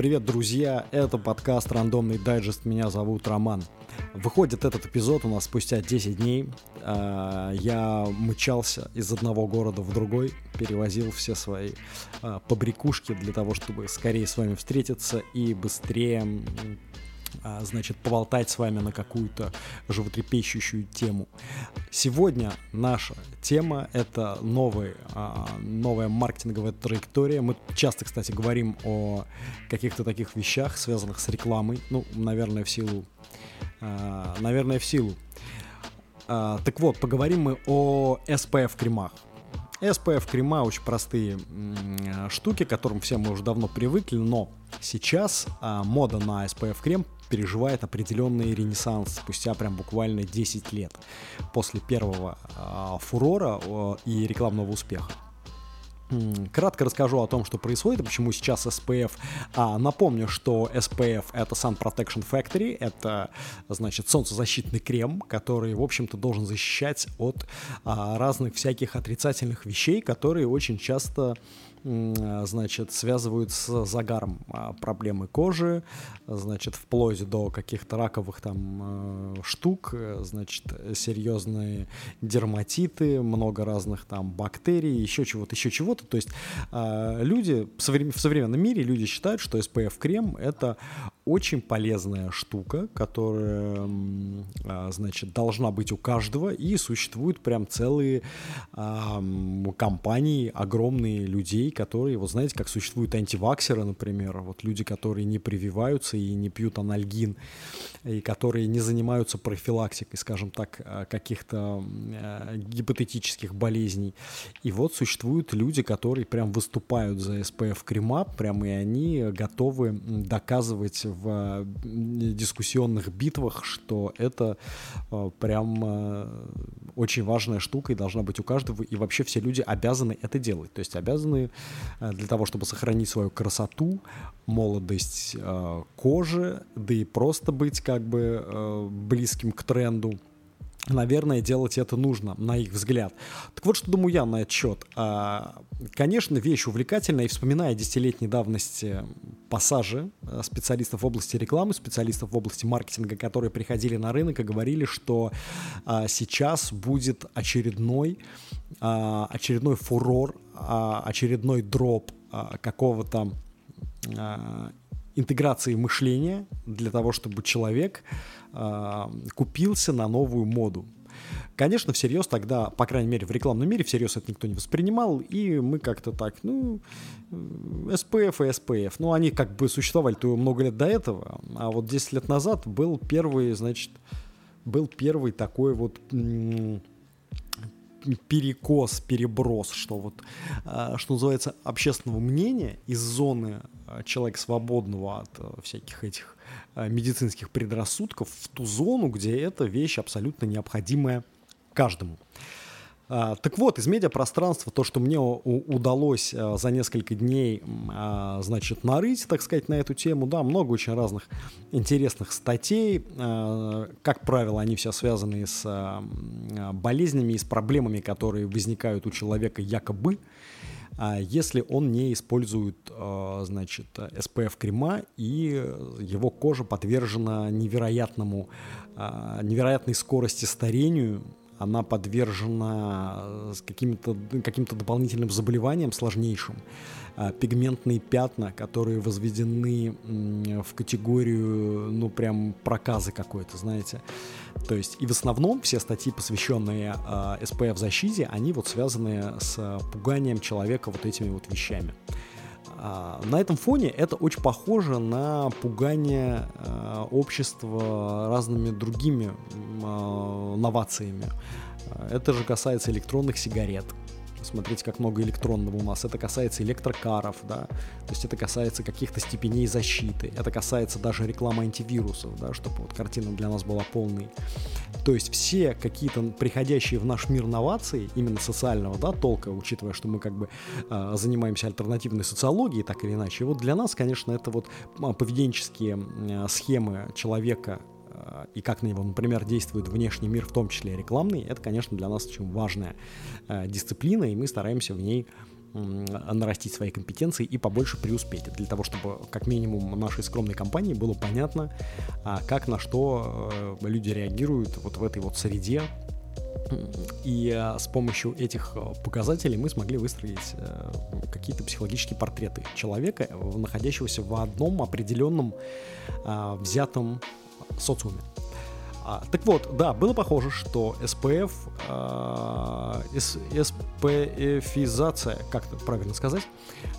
Привет, друзья! Это подкаст «Рандомный дайджест». Меня зовут Роман. Выходит этот эпизод у нас спустя 10 дней. А, я мычался из одного города в другой, перевозил все свои а, побрякушки для того, чтобы скорее с вами встретиться и быстрее значит, поболтать с вами на какую-то животрепещущую тему. Сегодня наша тема — это новый, а, новая маркетинговая траектория. Мы часто, кстати, говорим о каких-то таких вещах, связанных с рекламой. Ну, наверное, в силу... А, наверное, в силу. Так вот, поговорим мы о SPF-кремах. SPF крема очень простые штуки, к которым все мы уже давно привыкли, но сейчас а, мода на SPF крем переживает определенный ренессанс спустя прям буквально 10 лет после первого а, фурора и рекламного успеха. Кратко расскажу о том, что происходит и почему сейчас SPF. А, напомню, что SPF это Sun Protection Factory, это, значит, солнцезащитный крем, который, в общем-то, должен защищать от а, разных всяких отрицательных вещей, которые очень часто значит, связывают с загаром а, проблемы кожи, значит, вплоть до каких-то раковых там а, штук, значит, серьезные дерматиты, много разных там бактерий, еще чего-то, еще чего-то. То есть люди в современном мире люди считают, что SPF крем это очень полезная штука, которая, значит, должна быть у каждого, и существуют прям целые компании, огромные людей, которые, вот знаете, как существуют антиваксеры, например, вот люди, которые не прививаются и не пьют анальгин, и которые не занимаются профилактикой, скажем так, э, каких-то э, гипотетических болезней. И вот существуют люди, которые прям выступают за SPF крема, прям и они готовы доказывать в дискуссионных битвах, что это э, прям очень важная штука и должна быть у каждого, и вообще все люди обязаны это делать, то есть обязаны Э, для того, чтобы сохранить свою красоту, молодость э, кожи, да и просто быть как бы э, близким к тренду. Наверное, делать это нужно, на их взгляд. Так вот, что думаю я на этот. А, конечно, вещь увлекательная, и вспоминая десятилетней давности пассажи специалистов в области рекламы, специалистов в области маркетинга, которые приходили на рынок и говорили, что а, сейчас будет очередной, а, очередной фурор очередной дроп какого-то интеграции мышления для того, чтобы человек купился на новую моду. Конечно, всерьез тогда, по крайней мере, в рекламном мире всерьез это никто не воспринимал, и мы как-то так, ну, SPF и SPF, ну, они как бы существовали-то много лет до этого, а вот 10 лет назад был первый, значит, был первый такой вот перекос, переброс, что вот, а, что называется, общественного мнения из зоны а, человека свободного от а, всяких этих медицинских предрассудков в ту зону, где эта вещь абсолютно необходимая каждому. А, так вот, из медиапространства то, что мне удалось а, за несколько дней, а, значит, нарыть, так сказать, на эту тему, да, много очень разных интересных статей. Как правило, они все связаны с болезнями и с проблемами, которые возникают у человека якобы, если он не использует, значит, SPF-крема, и его кожа подвержена невероятному, невероятной скорости старению, она подвержена э, каким-то каким дополнительным заболеваниям сложнейшим. А, пигментные пятна, которые возведены в категорию, ну, прям проказы какой-то, знаете. То есть, и в основном все статьи, посвященные э, SPF-защите, они вот связаны с пуганием человека вот этими вот вещами. А, на этом фоне это очень похоже на пугание а, общества разными другими а, новациями. Это же касается электронных сигарет. Смотрите, как много электронного у нас. Это касается электрокаров, да. То есть это касается каких-то степеней защиты. Это касается даже рекламы антивирусов, да, чтобы вот картина для нас была полной. То есть все какие-то приходящие в наш мир новации, именно социального, да, толка, учитывая, что мы как бы э, занимаемся альтернативной социологией, так или иначе. вот для нас, конечно, это вот поведенческие э, схемы человека, и как на него, например, действует внешний мир, в том числе рекламный, это, конечно, для нас очень важная э, дисциплина, и мы стараемся в ней нарастить свои компетенции и побольше преуспеть, для того, чтобы как минимум нашей скромной компании было понятно, а, как на что э, люди реагируют вот в этой вот среде, и э, с помощью этих э, показателей мы смогли выстроить какие-то психологические портреты человека, находящегося в одном определенном взятом 搜索面。А, так вот, да, было похоже, что SPF, э, SPF-изация, как это правильно сказать,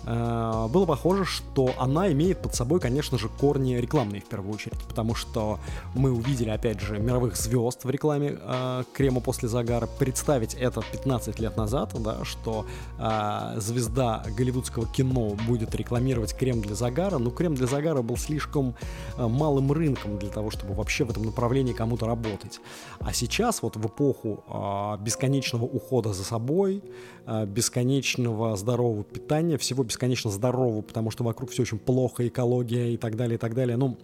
э, было похоже, что она имеет под собой, конечно же, корни рекламные в первую очередь, потому что мы увидели, опять же, мировых звезд в рекламе э, крема после загара. Представить это 15 лет назад, да, что э, звезда голливудского кино будет рекламировать крем для загара, но крем для загара был слишком э, малым рынком для того, чтобы вообще в этом направлении кому кому-то работать. А сейчас вот в эпоху э, бесконечного ухода за собой, э, бесконечного здорового питания, всего бесконечно здорового, потому что вокруг все очень плохо, экология и так далее, и так далее. Ну,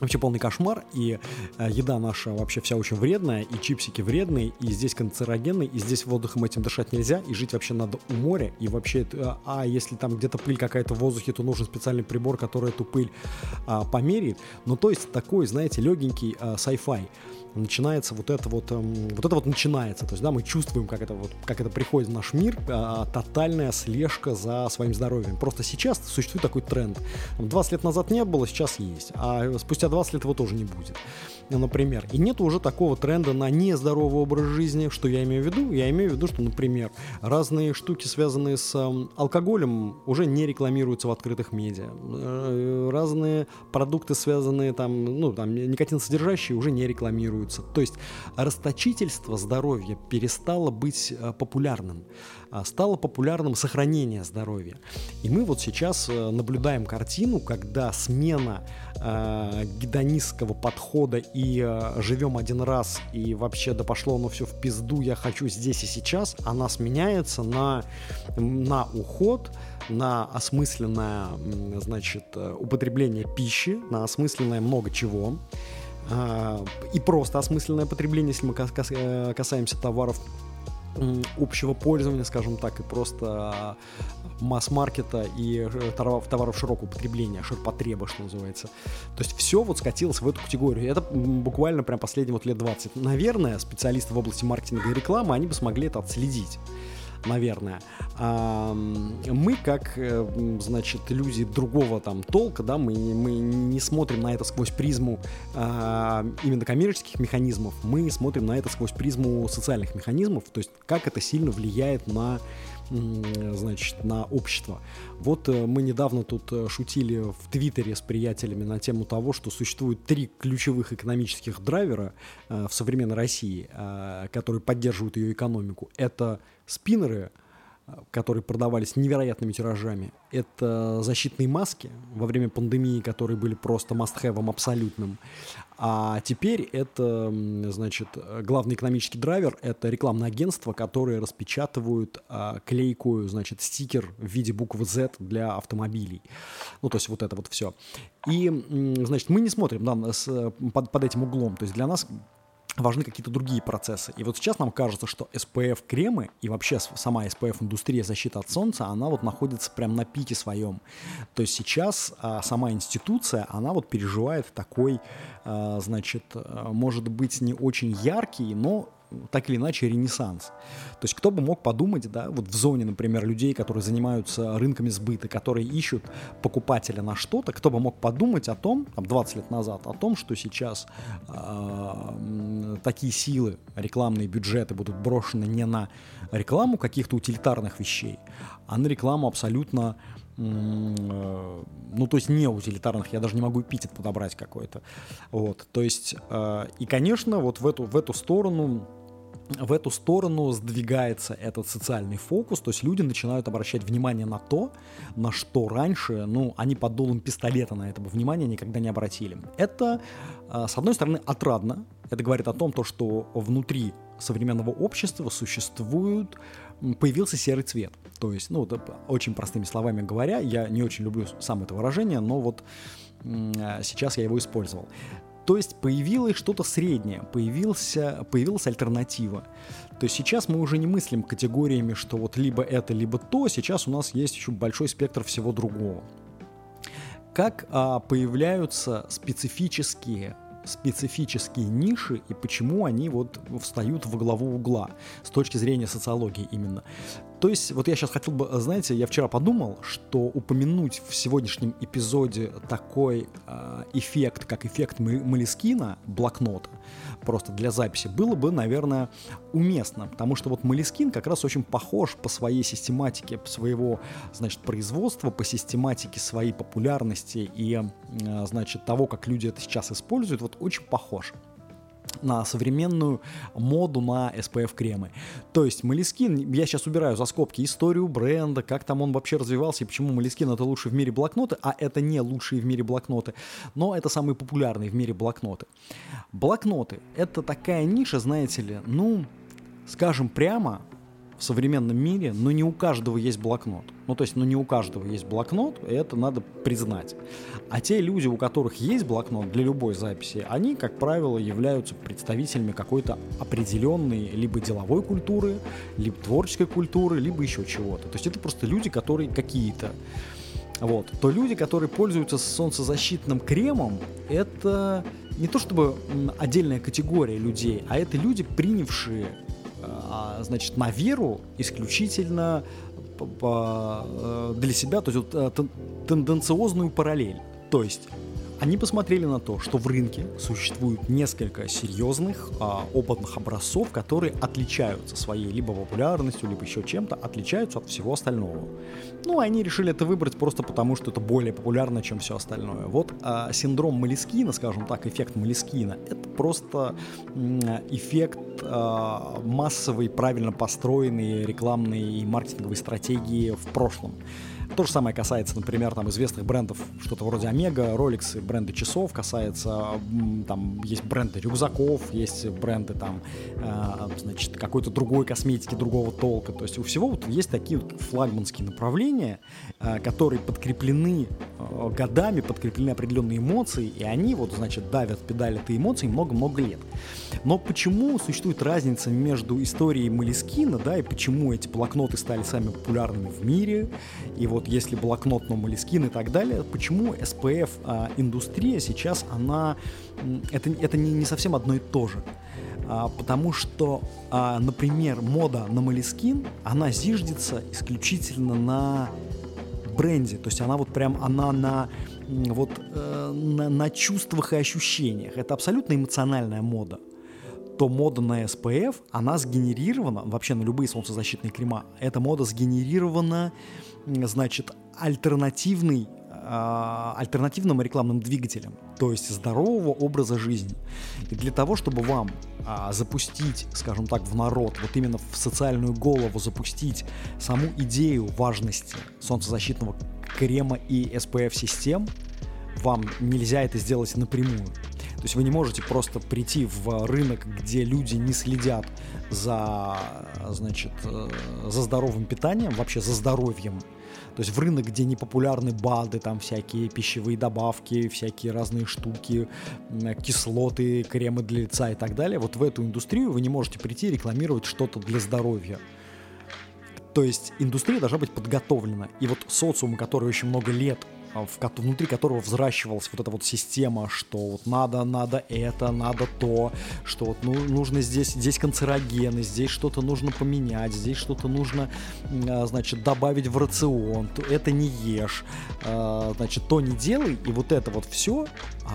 вообще полный кошмар, и э, еда наша вообще вся очень вредная, и чипсики вредные, и здесь канцерогенные, и здесь воздухом этим дышать нельзя, и жить вообще надо у моря, и вообще, э, а если там где-то пыль какая-то в воздухе, то нужен специальный прибор, который эту пыль э, померяет. Ну, то есть такой, знаете, легенький э, sci-fi начинается вот это вот, эм, вот это вот начинается. То есть, да, мы чувствуем, как это вот, как это приходит в наш мир, а, тотальная слежка за своим здоровьем. Просто сейчас существует такой тренд. 20 лет назад не было, сейчас есть. А спустя 20 лет его тоже не будет. Например. И нет уже такого тренда на нездоровый образ жизни. Что я имею в виду? Я имею в виду, что, например, разные штуки, связанные с э, алкоголем, уже не рекламируются в открытых медиа. Э, разные продукты, связанные там, ну, там, никотинсодержащие, уже не рекламируются формируются. То есть расточительство здоровья перестало быть э, популярным. А стало популярным сохранение здоровья. И мы вот сейчас э, наблюдаем картину, когда смена э, гедонистского подхода и э, живем один раз, и вообще да пошло оно все в пизду, я хочу здесь и сейчас, она сменяется на, на уход, на осмысленное, значит, употребление пищи, на осмысленное много чего. И просто осмысленное потребление, если мы э, касаемся товаров общего пользования, скажем так, и просто а, масс-маркета и э, товаров, товаров широкого потребления, ширпотреба, что называется. То есть все вот скатилось в эту категорию. Это буквально прям последние вот лет 20. Наверное, специалисты в области маркетинга и рекламы, они бы смогли это отследить наверное. Мы, как, э, значит, люди другого там толка, да, мы, мы не смотрим на это сквозь призму а, именно коммерческих механизмов, мы смотрим на это сквозь призму социальных механизмов, то есть как это сильно влияет на значит, на общество. Вот э, мы недавно тут э, шутили в Твиттере с приятелями на тему того, что существует три ключевых экономических драйвера в современной России, которые поддерживают ее экономику. Это спиннеры, которые продавались невероятными тиражами. Это защитные маски во время пандемии, которые были просто must-have абсолютным. А теперь это, значит, главный экономический драйвер – это рекламное агентство, которые распечатывают а, клейкую, значит, стикер в виде буквы Z для автомобилей. Ну, то есть вот это вот все. И, значит, мы не смотрим да, с, под, под этим углом. То есть для нас важны какие-то другие процессы. И вот сейчас нам кажется, что SPF-кремы и вообще сама SPF-индустрия защиты от солнца, она вот находится прямо на пике своем. То есть сейчас а, сама институция, она вот переживает такой, а, значит, а, может быть, не очень яркий, но так или иначе ренессанс. То есть кто бы мог подумать, да, вот в зоне, например, людей, которые занимаются рынками сбыта, которые ищут покупателя на что-то, кто бы мог подумать о том, там, 20 лет назад, о том, что сейчас э, такие силы, рекламные бюджеты будут брошены не на рекламу каких-то утилитарных вещей, а на рекламу абсолютно ну, то есть не утилитарных, я даже не могу эпитет подобрать какой-то. Вот, то есть, э, и, конечно, вот в эту, в эту сторону в эту сторону сдвигается этот социальный фокус, то есть люди начинают обращать внимание на то, на что раньше, ну, они под дулом пистолета на это бы внимание никогда не обратили. Это, а, с одной стороны, отрадно, это говорит о том, то, что внутри современного общества существует, появился серый цвет. То есть, ну, вот, очень простыми словами говоря, я не очень люблю сам это выражение, но вот сейчас я его использовал. То есть появилось что-то среднее, появился, появилась альтернатива. То есть сейчас мы уже не мыслим категориями, что вот либо это, либо то, сейчас у нас есть еще большой спектр всего другого. Как а, появляются специфические специфические ниши и почему они вот встают во главу угла с точки зрения социологии именно. То есть, вот я сейчас хотел бы, знаете, я вчера подумал, что упомянуть в сегодняшнем эпизоде такой э, эффект, как эффект Малискина, блокнота, просто для записи, было бы, наверное, уместно, потому что вот Малискин как раз очень похож по своей систематике своего, значит, производства, по систематике своей популярности и, э, значит, того, как люди это сейчас используют, вот очень похож на современную моду на SPF кремы. То есть Малискин, я сейчас убираю за скобки историю бренда, как там он вообще развивался и почему Малискин это лучший в мире блокноты, а это не лучшие в мире блокноты, но это самые популярные в мире блокноты. Блокноты — это такая ниша, знаете ли, ну, скажем прямо, в современном мире, но не у каждого есть блокнот. Ну, то есть, ну, не у каждого есть блокнот, и это надо признать. А те люди, у которых есть блокнот для любой записи, они, как правило, являются представителями какой-то определенной либо деловой культуры, либо творческой культуры, либо еще чего-то. То есть это просто люди, которые какие-то. Вот. То люди, которые пользуются солнцезащитным кремом, это не то чтобы отдельная категория людей, а это люди, принявшие а, значит, на веру исключительно э, для себя, то есть вот, э, тенденциозную параллель. То есть они посмотрели на то, что в рынке существует несколько серьезных а, опытных образцов, которые отличаются своей либо популярностью, либо еще чем-то, отличаются от всего остального. Ну, они решили это выбрать просто потому, что это более популярно, чем все остальное. Вот а, синдром Малискина, скажем так, эффект Малискина, это просто эффект а, массовой, правильно построенной рекламной и маркетинговой стратегии в прошлом. То же самое касается, например, там известных брендов, что-то вроде Омега, Rolex, бренды часов, касается, там есть бренды рюкзаков, есть бренды там, э, значит, какой-то другой косметики, другого толка. То есть у всего вот есть такие вот флагманские направления, которые подкреплены э, годами, подкреплены определенные эмоции, и они вот, значит, давят педаль этой эмоции много-много лет. Но почему существует разница между историей Малискина, да, и почему эти блокноты стали самыми популярными в мире, и вот если блокнот, но Малискин и так далее, почему SPF а, индустрия сейчас, она, это, это не, не совсем одно и то же. А, потому что, а, например, мода на Малискин, она зиждется исключительно на бренде, то есть она вот прям, она на вот э, на, на чувствах и ощущениях. Это абсолютно эмоциональная мода. То мода на SPF, она сгенерирована, вообще на любые солнцезащитные крема, эта мода сгенерирована, значит, альтернативный а, альтернативным рекламным двигателем, то есть здорового образа жизни. И для того, чтобы вам а, запустить, скажем так, в народ, вот именно в социальную голову запустить саму идею важности солнцезащитного крема и SPF-систем, вам нельзя это сделать напрямую. То есть вы не можете просто прийти в рынок, где люди не следят за, значит, э, за здоровым питанием, вообще за здоровьем. То есть в рынок, где не популярны БАДы, там всякие пищевые добавки, всякие разные штуки, кислоты, кремы для лица и так далее. Вот в эту индустрию вы не можете прийти и рекламировать что-то для здоровья. То есть индустрия должна быть подготовлена. И вот социум, который очень много лет в, внутри которого взращивалась вот эта вот система, что вот надо, надо это, надо то, что вот ну, нужно здесь, здесь канцерогены, здесь что-то нужно поменять, здесь что-то нужно, а, значит, добавить в рацион, это не ешь, а, значит, то не делай, и вот это вот все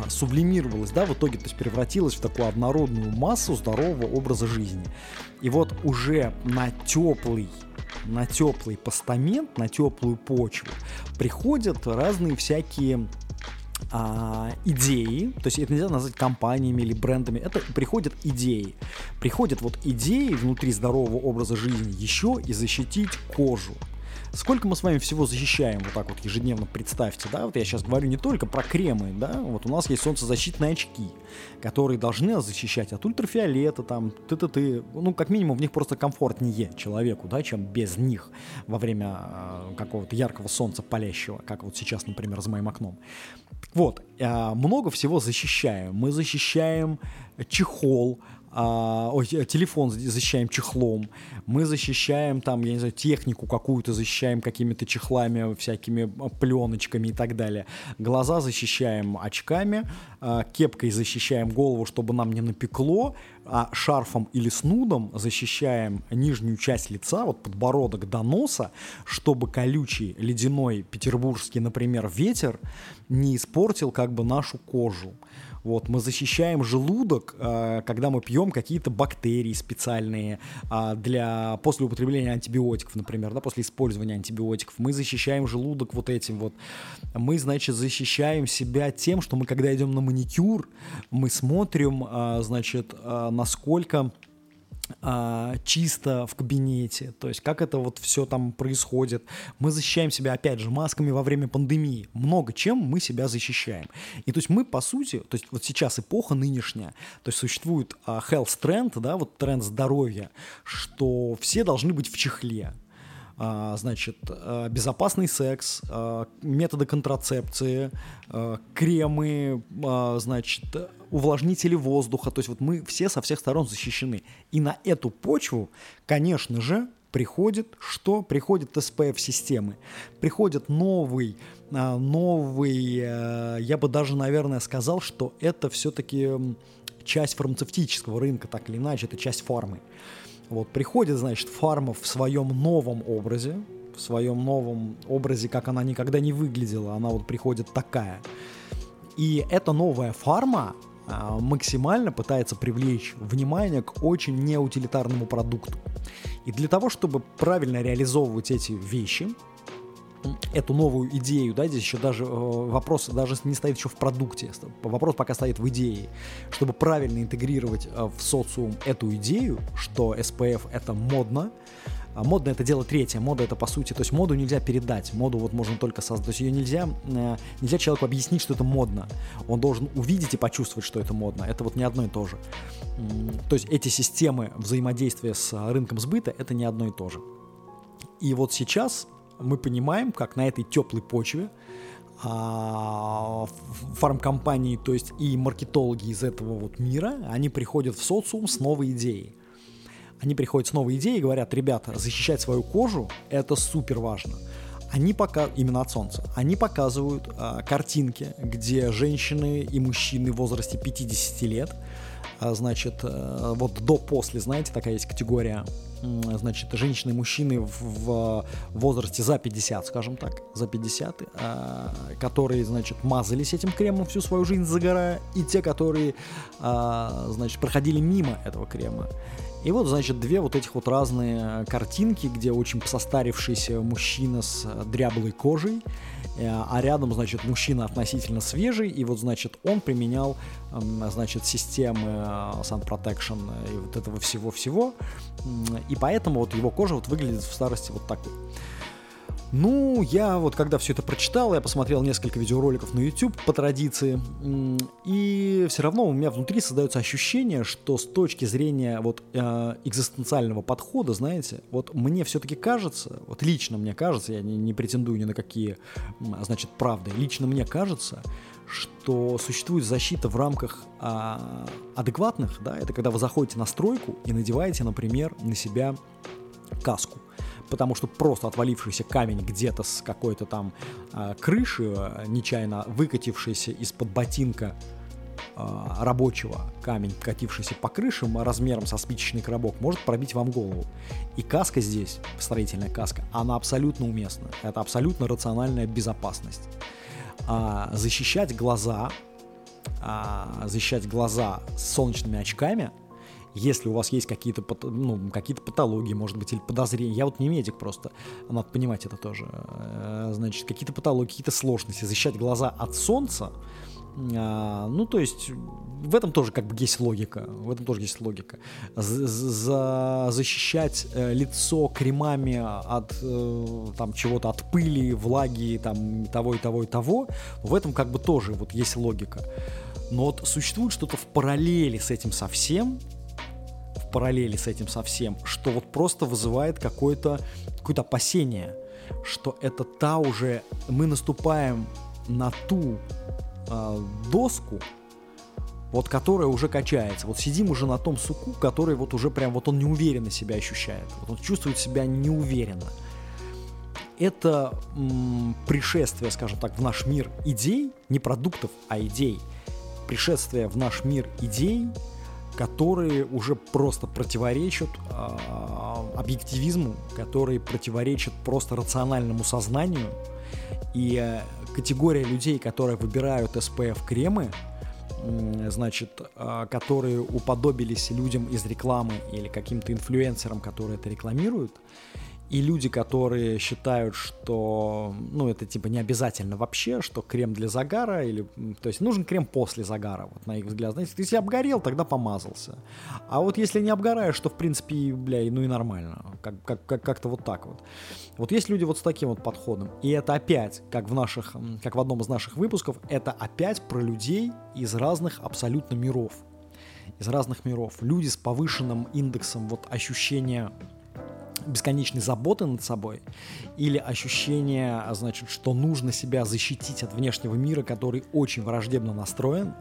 сублимировалось, да, в итоге, то есть превратилось в такую однородную массу здорового образа жизни. И вот уже на теплый на теплый постамент, на теплую почву приходят разные всякие а, идеи, то есть это нельзя назвать компаниями или брендами, это приходят идеи. Приходят вот идеи внутри здорового образа жизни еще и защитить кожу. Сколько мы с вами всего защищаем вот так вот ежедневно, представьте, да, вот я сейчас говорю не только про кремы, да, вот у нас есть солнцезащитные очки, которые должны нас защищать от ультрафиолета, там, ты-ты-ты, ну, как минимум в них просто комфортнее человеку, да, чем без них во время э, какого-то яркого солнца палящего, как вот сейчас, например, за моим окном. Вот, э, много всего защищаем. Мы защищаем чехол, а, ой, телефон защищаем чехлом, мы защищаем там, я не знаю, технику какую-то защищаем какими-то чехлами, всякими пленочками и так далее. Глаза защищаем очками, а, кепкой защищаем голову, чтобы нам не напекло, а шарфом или снудом защищаем нижнюю часть лица, вот подбородок до носа, чтобы колючий ледяной петербургский, например, ветер не испортил как бы нашу кожу. Вот, мы защищаем желудок, э, когда мы пьем какие-то бактерии специальные э, для после употребления антибиотиков, например, да, после использования антибиотиков. Мы защищаем желудок вот этим вот. Мы, значит, защищаем себя тем, что мы, когда идем на маникюр, мы смотрим, э, значит, э, насколько а, чисто в кабинете, то есть как это вот все там происходит. Мы защищаем себя, опять же, масками во время пандемии. Много чем мы себя защищаем. И то есть мы, по сути, то есть вот сейчас эпоха нынешняя, то есть существует а, health тренд, да, вот тренд здоровья, что все должны быть в чехле. А, значит, а, безопасный секс, а, методы контрацепции, кремы, значит, увлажнители воздуха. То есть вот мы все со всех сторон защищены. И на эту почву, конечно же, приходит что? Приходит SPF-системы. Приходит новый, новый, я бы даже, наверное, сказал, что это все-таки часть фармацевтического рынка, так или иначе, это часть фармы. Вот, приходит, значит, фарма в своем новом образе, в своем новом образе, как она никогда не выглядела, она вот приходит такая. И эта новая фарма а, максимально пытается привлечь внимание к очень неутилитарному продукту. И для того, чтобы правильно реализовывать эти вещи, эту новую идею, да, здесь еще даже э, вопрос даже не стоит еще в продукте, вопрос пока стоит в идее, чтобы правильно интегрировать э, в социум эту идею, что SPF это модно, а модно это дело третье, мода это по сути, то есть моду нельзя передать, моду вот можно только создать, то есть ее нельзя, э, нельзя человеку объяснить, что это модно, он должен увидеть и почувствовать, что это модно, это вот не одно и то же. То есть эти системы взаимодействия с рынком сбыта это не одно и то же. И вот сейчас мы понимаем, как на этой теплой почве а, фармкомпании, то есть и маркетологи из этого вот мира, они приходят в социум с новой идеей. Они приходят с новой идеей и говорят, ребята, защищать свою кожу – это супер важно. Они пока именно от солнца, они показывают а, картинки, где женщины и мужчины в возрасте 50 лет, значит, а, вот до-после, знаете, такая есть категория значит, женщины и мужчины в, в возрасте за 50, скажем так, за 50, а, которые, значит, мазались этим кремом всю свою жизнь загорая, и те, которые, а, значит, проходили мимо этого крема. И вот, значит, две вот этих вот разные картинки, где очень состарившийся мужчина с дряблой кожей, э, а рядом, значит, мужчина относительно свежий, и вот, значит, он применял, значит, системы э, Sun Protection и вот этого всего-всего, и поэтому вот его кожа вот выглядит в старости вот так вот. Ну, я вот когда все это прочитал, я посмотрел несколько видеороликов на YouTube по традиции, и все равно у меня внутри создается ощущение, что с точки зрения вот э, экзистенциального подхода, знаете, вот мне все-таки кажется, вот лично мне кажется, я не, не претендую ни на какие, значит, правды, лично мне кажется, что существует защита в рамках а, адекватных, да, это когда вы заходите на стройку и надеваете, например, на себя каску потому что просто отвалившийся камень где-то с какой-то там э, крыши, нечаянно выкатившийся из-под ботинка э, рабочего камень, катившийся по крышам размером со спичечный коробок, может пробить вам голову. И каска здесь, строительная каска, она абсолютно уместна. Это абсолютно рациональная безопасность. А, защищать глаза, а, защищать глаза с солнечными очками – если у вас есть какие-то ну, какие патологии, может быть, или подозрения, я вот не медик просто, надо понимать это тоже, э, значит, какие-то патологии, какие-то сложности, защищать глаза от солнца, А, ну, то есть в этом тоже как бы есть логика. В этом тоже есть логика. За защищать э, лицо кремами от э, там чего-то, от пыли, влаги, там того и того и того. В этом как бы тоже вот есть логика. Но вот существует что-то в параллели с этим совсем, параллели с этим совсем, что вот просто вызывает какое-то какое опасение, что это та уже, мы наступаем на ту э, доску, вот которая уже качается. Вот сидим уже на том суку, который вот уже прям вот он неуверенно себя ощущает. Вот он чувствует себя неуверенно. Это м, пришествие, скажем так, в наш мир идей, не продуктов, а идей. Пришествие в наш мир идей, которые уже просто противоречат э, объективизму, которые противоречат просто рациональному сознанию. И э, категория людей, которые выбирают СПФ кремы, значит, э, которые уподобились людям из рекламы или каким-то инфлюенсерам, которые это рекламируют, и люди, которые считают, что, ну, это типа не обязательно вообще, что крем для загара, или, то есть нужен крем после загара, вот на их взгляд. Знаете, если обгорел, тогда помазался. А вот если не обгораешь, то, в принципе, бля, ну и нормально. Как, как, как, как-то вот так вот. Вот есть люди вот с таким вот подходом. И это опять, как в наших, как в одном из наших выпусков, это опять про людей из разных абсолютно миров. Из разных миров. Люди с повышенным индексом вот ощущения бесконечной заботы над собой или ощущение, значит, что нужно себя защитить от внешнего мира, который очень враждебно настроен,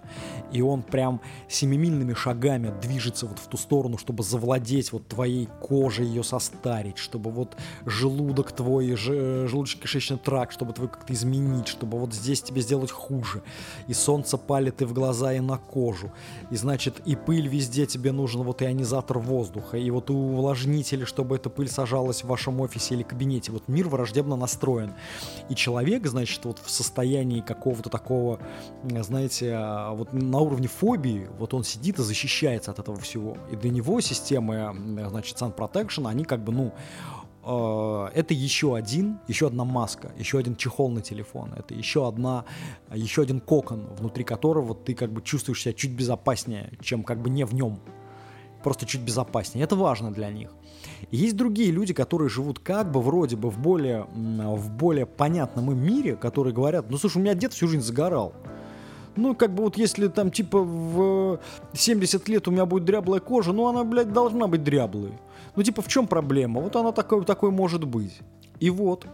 и он прям семимильными шагами движется вот в ту сторону, чтобы завладеть вот твоей кожей, ее состарить, чтобы вот желудок твой, желудочно-кишечный тракт, чтобы твой как-то изменить, чтобы вот здесь тебе сделать хуже, и солнце палит и в глаза, и на кожу, и значит, и пыль везде тебе нужен вот ионизатор воздуха, и вот увлажнители, чтобы эта пыль сажалась в вашем офисе или кабинете. Вот мир враждебно настроен. И человек, значит, вот в состоянии какого-то такого, знаете, а, вот на уровне фобии, вот он сидит и защищается от этого всего. И для него системы, значит, Sun Protection, они как бы, ну, а, это еще один, еще одна маска, еще один чехол на телефон, это еще одна, еще один кокон, внутри которого ты как бы чувствуешь себя чуть безопаснее, чем как бы не в нем, просто чуть безопаснее. Это важно для них. Есть другие люди, которые живут как бы вроде бы в более, в более понятном им мире, которые говорят, ну слушай, у меня дед всю жизнь загорал. Ну, как бы вот если там типа в 70 лет у меня будет дряблая кожа, ну она, блядь, должна быть дряблой. Ну типа в чем проблема? Вот она такой, такой может быть. И вот,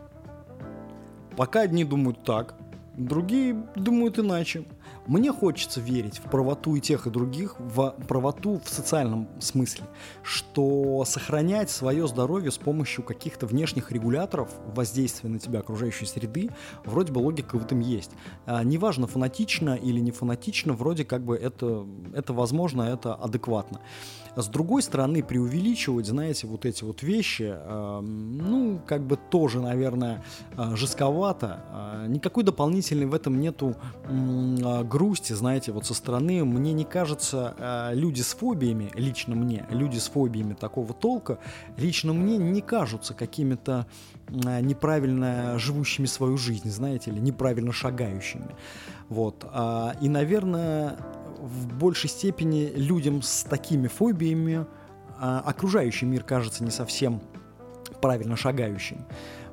пока одни думают так, другие думают иначе. Мне хочется верить в правоту и тех, и других, в правоту в социальном смысле, что сохранять свое здоровье с помощью каких-то внешних регуляторов воздействия на тебя окружающей среды, вроде бы логика в этом есть. А, неважно, фанатично или не фанатично, вроде как бы это, это возможно, это адекватно. С другой стороны, преувеличивать, знаете, вот эти вот вещи, э, ну, как бы тоже, наверное, э, жестковато. Э, никакой дополнительной в этом нету э, грусти, знаете, вот со стороны. Мне не кажется, люди с фобиями, лично мне, люди с фобиями такого толка, лично мне не кажутся какими-то неправильно живущими свою жизнь, знаете, или неправильно шагающими. Вот. А, и, наверное, в большей степени людям с такими фобиями а, окружающий мир кажется не совсем правильно шагающим.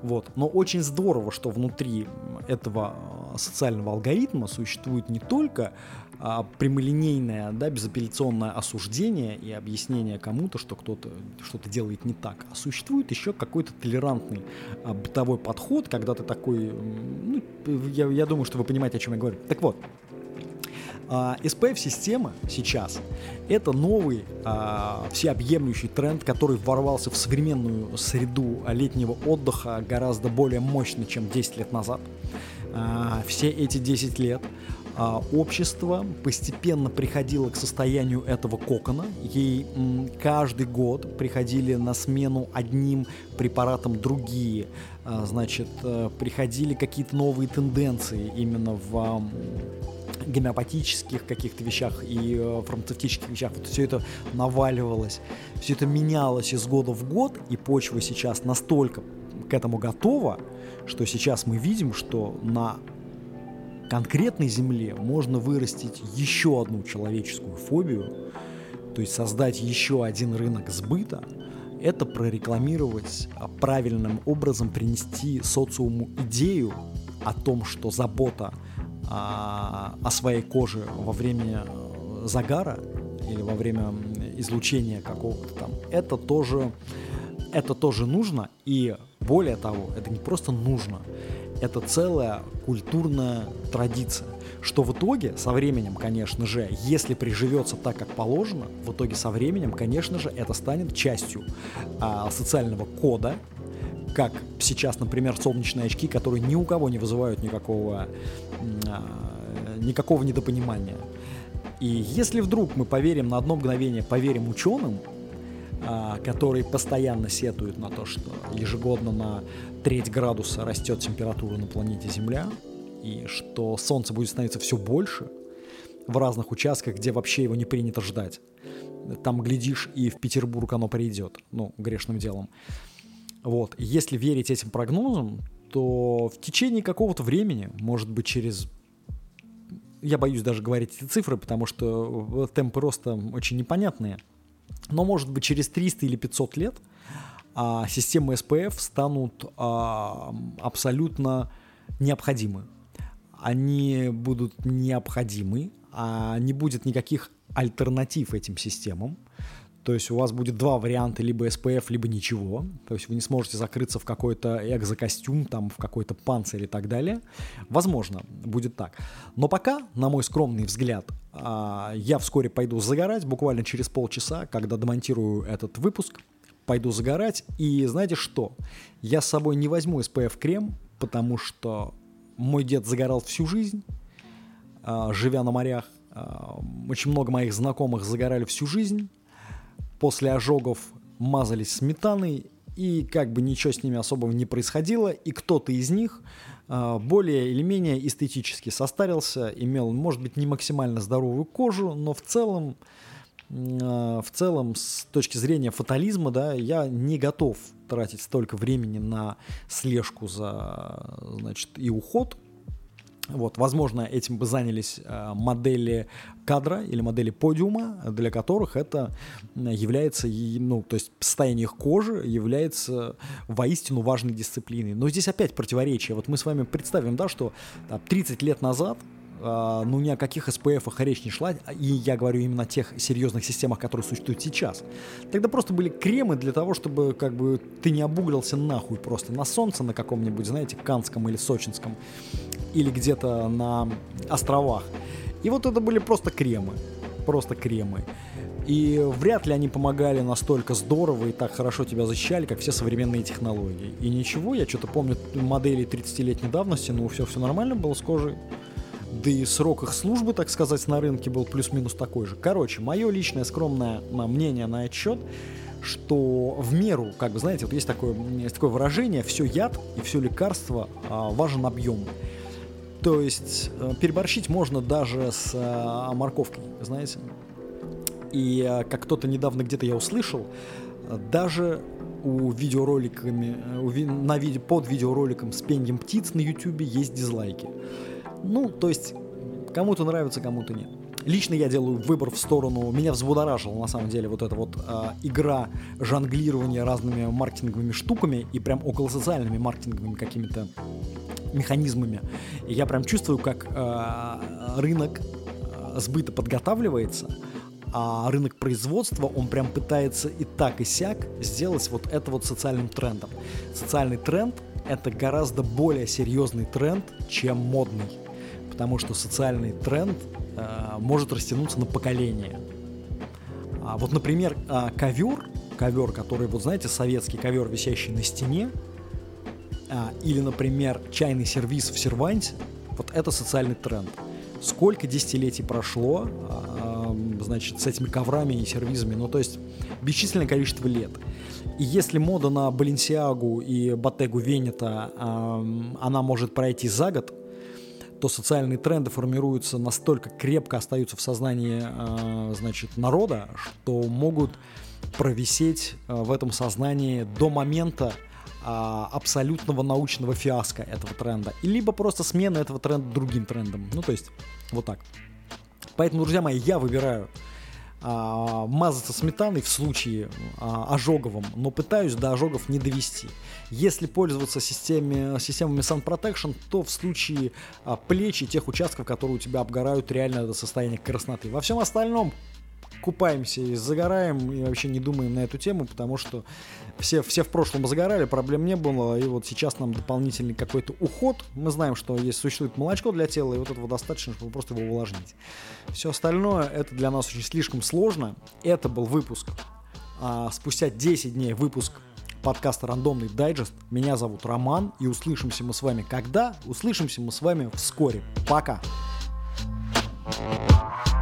Вот. Но очень здорово, что внутри этого а, социального алгоритма существует не только а, прямолинейное, да, безапелляционное осуждение и объяснение кому-то, что кто-то что-то делает не так, а существует еще какой-то толерантный а, бытовой подход, когда ты такой, ну, я, я думаю, что вы понимаете, о чем я говорю. Так вот, а, SPF-система сейчас — это новый а, всеобъемлющий тренд, который ворвался в современную среду летнего отдыха гораздо более мощно, чем 10 лет назад. А, все эти 10 лет общество постепенно приходило к состоянию этого кокона. Ей каждый год приходили на смену одним препаратом другие. А, значит, а, приходили какие-то новые тенденции именно в гомеопатических каких-то вещах и э, фармацевтических вещах. Вот все это наваливалось, все это менялось из года в год, и почва сейчас настолько к этому готова, что сейчас мы видим, что на конкретной земле можно вырастить еще одну человеческую фобию, то есть создать еще один рынок сбыта, это прорекламировать а, правильным образом, принести социуму идею о том, что забота а, о своей коже во время э, загара или во время излучения какого-то там, это тоже, это тоже нужно. И более того, это не просто нужно, это целая культурная традиция. Что в итоге, со временем, конечно же, если приживется так, как положено, в итоге со временем, конечно же, это станет частью а, социального кода, как сейчас, например, солнечные очки, которые ни у кого не вызывают никакого, а, никакого недопонимания. И если вдруг мы поверим на одно мгновение, поверим ученым, которые постоянно сетуют на то, что ежегодно на треть градуса растет температура на планете Земля, и что Солнце будет становиться все больше в разных участках, где вообще его не принято ждать. Там, глядишь, и в Петербург оно придет, ну, грешным делом. Вот. Если верить этим прогнозам, то в течение какого-то времени, может быть, через я боюсь даже говорить эти цифры, потому что темпы роста очень непонятные. Но, может быть, через 300 или 500 лет а, системы SPF станут а, абсолютно необходимы. Они будут необходимы, а не будет никаких альтернатив этим системам. То есть у вас будет два варианта, либо SPF, либо ничего. То есть вы не сможете закрыться в какой-то экзокостюм, там, в какой-то панцирь и так далее. Возможно, будет так. Но пока, на мой скромный взгляд, а, я вскоре пойду загорать, буквально через полчаса, когда демонтирую этот выпуск, пойду загорать. И знаете что? Я с собой не возьму SPF-крем, потому что мой дед загорал всю жизнь, а, живя на морях. А, очень много моих знакомых загорали всю жизнь после ожогов мазались сметаной, и как бы ничего с ними особого не происходило, и кто-то из них э, более или менее эстетически состарился, имел, может быть, не максимально здоровую кожу, но в целом, э, в целом, с точки зрения фатализма, да, я не готов тратить столько времени на слежку за, значит, и уход вот, возможно, этим бы занялись э, модели кадра или модели подиума, для которых это является, ну, то есть состояние их кожи является воистину важной дисциплиной. Но здесь опять противоречие. Вот мы с вами представим, да, что там, 30 лет назад ну ни о каких SPF речь не шла, и я говорю именно о тех серьезных системах, которые существуют сейчас. Тогда просто были кремы для того, чтобы как бы ты не обуглился нахуй просто на солнце на каком-нибудь, знаете, канском или сочинском или где-то на островах. И вот это были просто кремы. Просто кремы. И вряд ли они помогали настолько здорово и так хорошо тебя защищали, как все современные технологии. И ничего, я что-то помню модели 30-летней давности, ну все, все нормально было с кожей. Да и срок их службы, так сказать, на рынке был плюс-минус такой же. Короче, мое личное скромное мнение на этот счет, что в меру, как бы, знаете, вот есть такое, есть такое выражение, все яд и все лекарство а, важен объем. То есть э, переборщить можно даже с э, морковкой, знаете. И э, как кто-то недавно где-то я услышал, даже у видеороликами, у, на виде, под видеороликом с пеньем птиц на YouTube есть дизлайки. Ну, то есть кому-то нравится, кому-то нет. Лично я делаю выбор в сторону, меня взбудоражила на самом деле вот эта вот э, игра жонглирования разными маркетинговыми штуками и прям около социальными маркетинговыми какими-то механизмами. И я прям чувствую, как э, рынок э, сбыта подготавливается, а рынок производства, он прям пытается и так, и сяк сделать вот это вот социальным трендом. Социальный тренд — это гораздо более серьезный тренд, чем модный. Потому что социальный тренд э, может растянуться на поколение. А вот, например, э, ковер, ковер, который, вот знаете, советский ковер, висящий на стене, а, или, например, чайный сервис в серванте, вот это социальный тренд. Сколько десятилетий прошло, а, значит, с этими коврами и сервизами, ну, то есть бесчисленное количество лет. И если мода на Баленсиагу и Ботегу Венета, она может пройти за год, то социальные тренды формируются настолько крепко, остаются в сознании, а, значит, народа, что могут провисеть в этом сознании до момента, а, абсолютного научного фиаско этого тренда, либо просто смена этого тренда другим трендом. Ну, то есть, вот так. Поэтому, друзья мои, я выбираю а, мазаться сметаной в случае а, ожоговом, но пытаюсь до ожогов не довести. Если пользоваться системе, системами Sun Protection, то в случае а, плеч и тех участков, которые у тебя обгорают реально до состояния красноты. Во всем остальном купаемся и загораем, и вообще не думаем на эту тему, потому что все, все в прошлом загорали, проблем не было, и вот сейчас нам дополнительный какой-то уход. Мы знаем, что есть существует молочко для тела, и вот этого достаточно, чтобы просто его увлажнить. Все остальное, это для нас очень слишком сложно. Это был выпуск. А, спустя 10 дней выпуск подкаста «Рандомный дайджест». Меня зовут Роман, и услышимся мы с вами когда? Услышимся мы с вами вскоре. Пока! thank you